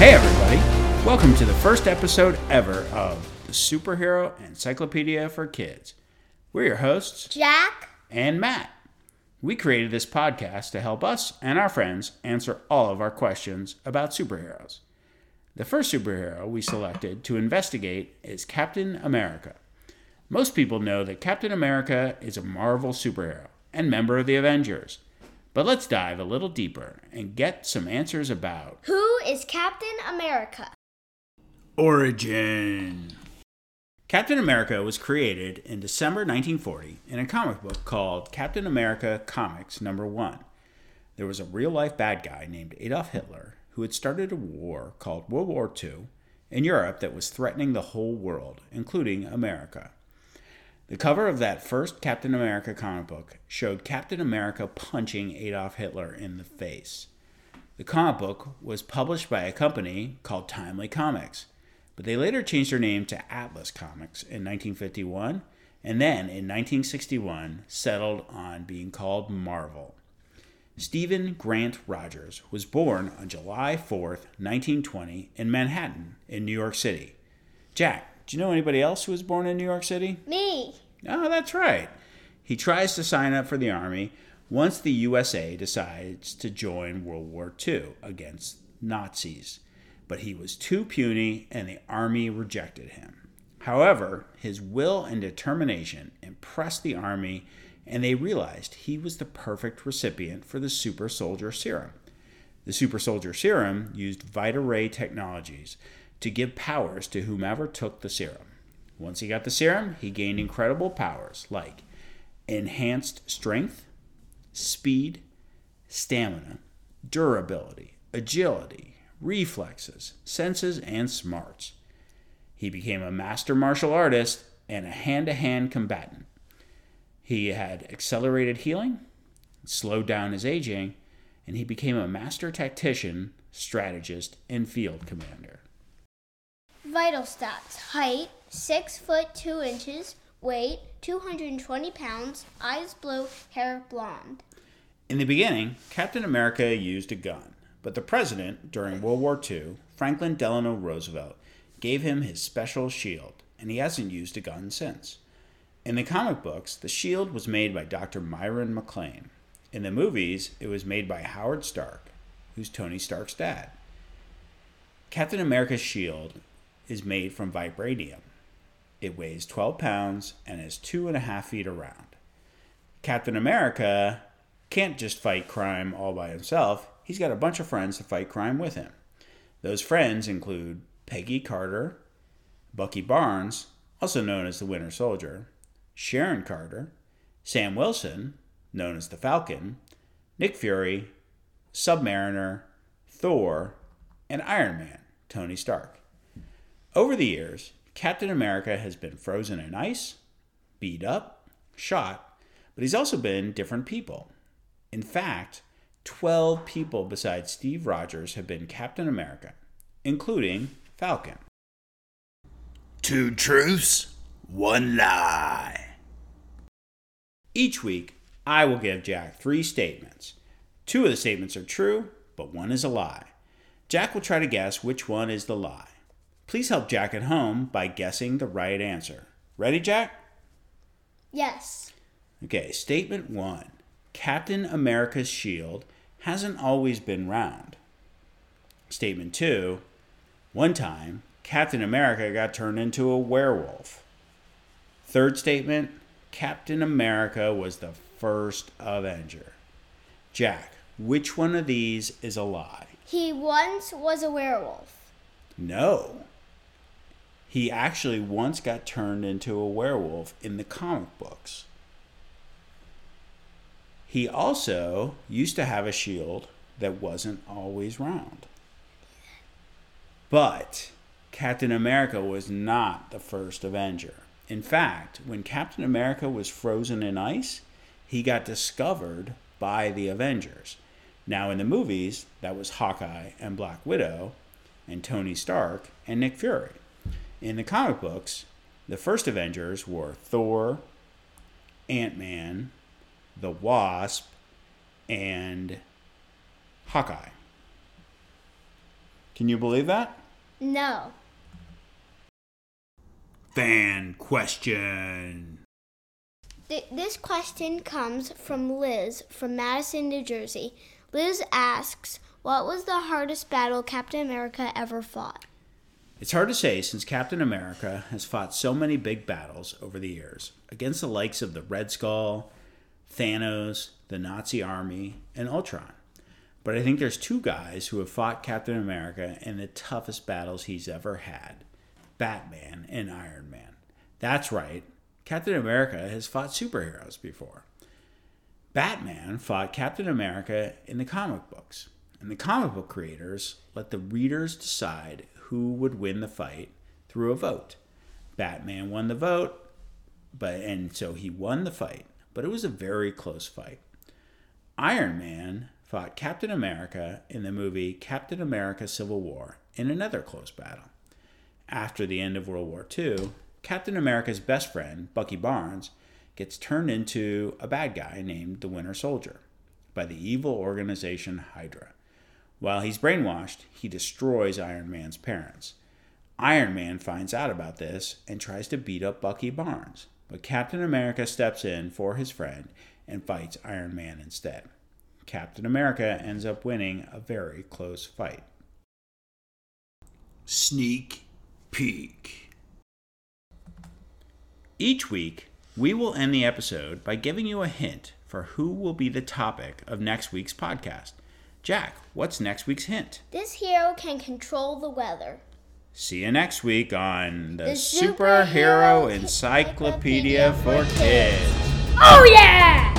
Hey, everybody. Welcome to the first episode ever of the Superhero Encyclopedia for Kids. We're your hosts, Jack, and Matt. We created this podcast to help us and our friends answer all of our questions about superheroes. The first superhero we selected to investigate is Captain America. Most people know that Captain America is a Marvel superhero and member of the Avengers. But let's dive a little deeper and get some answers about who is Captain America? Origin. Captain America was created in December 1940 in a comic book called Captain America Comics Number 1. There was a real life bad guy named Adolf Hitler who had started a war called World War II in Europe that was threatening the whole world, including America. The cover of that first Captain America comic book showed Captain America punching Adolf Hitler in the face. The comic book was published by a company called Timely Comics, but they later changed their name to Atlas Comics in 1951 and then in 1961 settled on being called Marvel. Stephen Grant Rogers was born on July 4th, 1920, in Manhattan, in New York City. Jack, do you know anybody else who was born in New York City? Me. Oh, that's right. He tries to sign up for the Army once the USA decides to join World War II against Nazis, but he was too puny and the Army rejected him. However, his will and determination impressed the Army, and they realized he was the perfect recipient for the Super Soldier Serum. The Super Soldier Serum used Vita Ray technologies to give powers to whomever took the serum. Once he got the serum, he gained incredible powers like enhanced strength, speed, stamina, durability, agility, reflexes, senses, and smarts. He became a master martial artist and a hand to hand combatant. He had accelerated healing, slowed down his aging, and he became a master tactician, strategist, and field commander. Vital stats height 6 foot 2 inches, weight 220 pounds, eyes blue, hair blonde. In the beginning, Captain America used a gun, but the president, during World War II, Franklin Delano Roosevelt, gave him his special shield, and he hasn't used a gun since. In the comic books, the shield was made by Dr. Myron MacLain. In the movies, it was made by Howard Stark, who's Tony Stark's dad. Captain America's shield is made from vibranium. It weighs 12 pounds and is two and a half feet around. Captain America can't just fight crime all by himself, he's got a bunch of friends to fight crime with him. Those friends include Peggy Carter, Bucky Barnes, also known as the Winter Soldier, Sharon Carter, Sam Wilson, known as the Falcon, Nick Fury, Submariner, Thor, and Iron Man, Tony Stark. Over the years, Captain America has been frozen in ice, beat up, shot, but he's also been different people. In fact, 12 people besides Steve Rogers have been Captain America, including Falcon. Two truths, one lie. Each week, I will give Jack three statements. Two of the statements are true, but one is a lie. Jack will try to guess which one is the lie. Please help Jack at home by guessing the right answer. Ready, Jack? Yes. Okay, statement one Captain America's shield hasn't always been round. Statement two One time, Captain America got turned into a werewolf. Third statement Captain America was the first Avenger. Jack, which one of these is a lie? He once was a werewolf. No. He actually once got turned into a werewolf in the comic books. He also used to have a shield that wasn't always round. But Captain America was not the first Avenger. In fact, when Captain America was frozen in ice, he got discovered by the Avengers. Now, in the movies, that was Hawkeye and Black Widow, and Tony Stark and Nick Fury. In the comic books, the first Avengers were Thor, Ant Man, the Wasp, and Hawkeye. Can you believe that? No. Fan question. Th- this question comes from Liz from Madison, New Jersey. Liz asks, What was the hardest battle Captain America ever fought? It's hard to say since Captain America has fought so many big battles over the years against the likes of the Red Skull, Thanos, the Nazi army, and Ultron. But I think there's two guys who have fought Captain America in the toughest battles he's ever had Batman and Iron Man. That's right, Captain America has fought superheroes before. Batman fought Captain America in the comic books, and the comic book creators let the readers decide who would win the fight through a vote. Batman won the vote, but and so he won the fight, but it was a very close fight. Iron Man fought Captain America in the movie Captain America Civil War in another close battle. After the end of World War II, Captain America's best friend, Bucky Barnes, gets turned into a bad guy named the Winter Soldier by the evil organization Hydra. While he's brainwashed, he destroys Iron Man's parents. Iron Man finds out about this and tries to beat up Bucky Barnes, but Captain America steps in for his friend and fights Iron Man instead. Captain America ends up winning a very close fight. Sneak peek. Each week, we will end the episode by giving you a hint for who will be the topic of next week's podcast. Jack, what's next week's hint? This hero can control the weather. See you next week on the, The Superhero Superhero Encyclopedia Encyclopedia for Kids. Oh, yeah!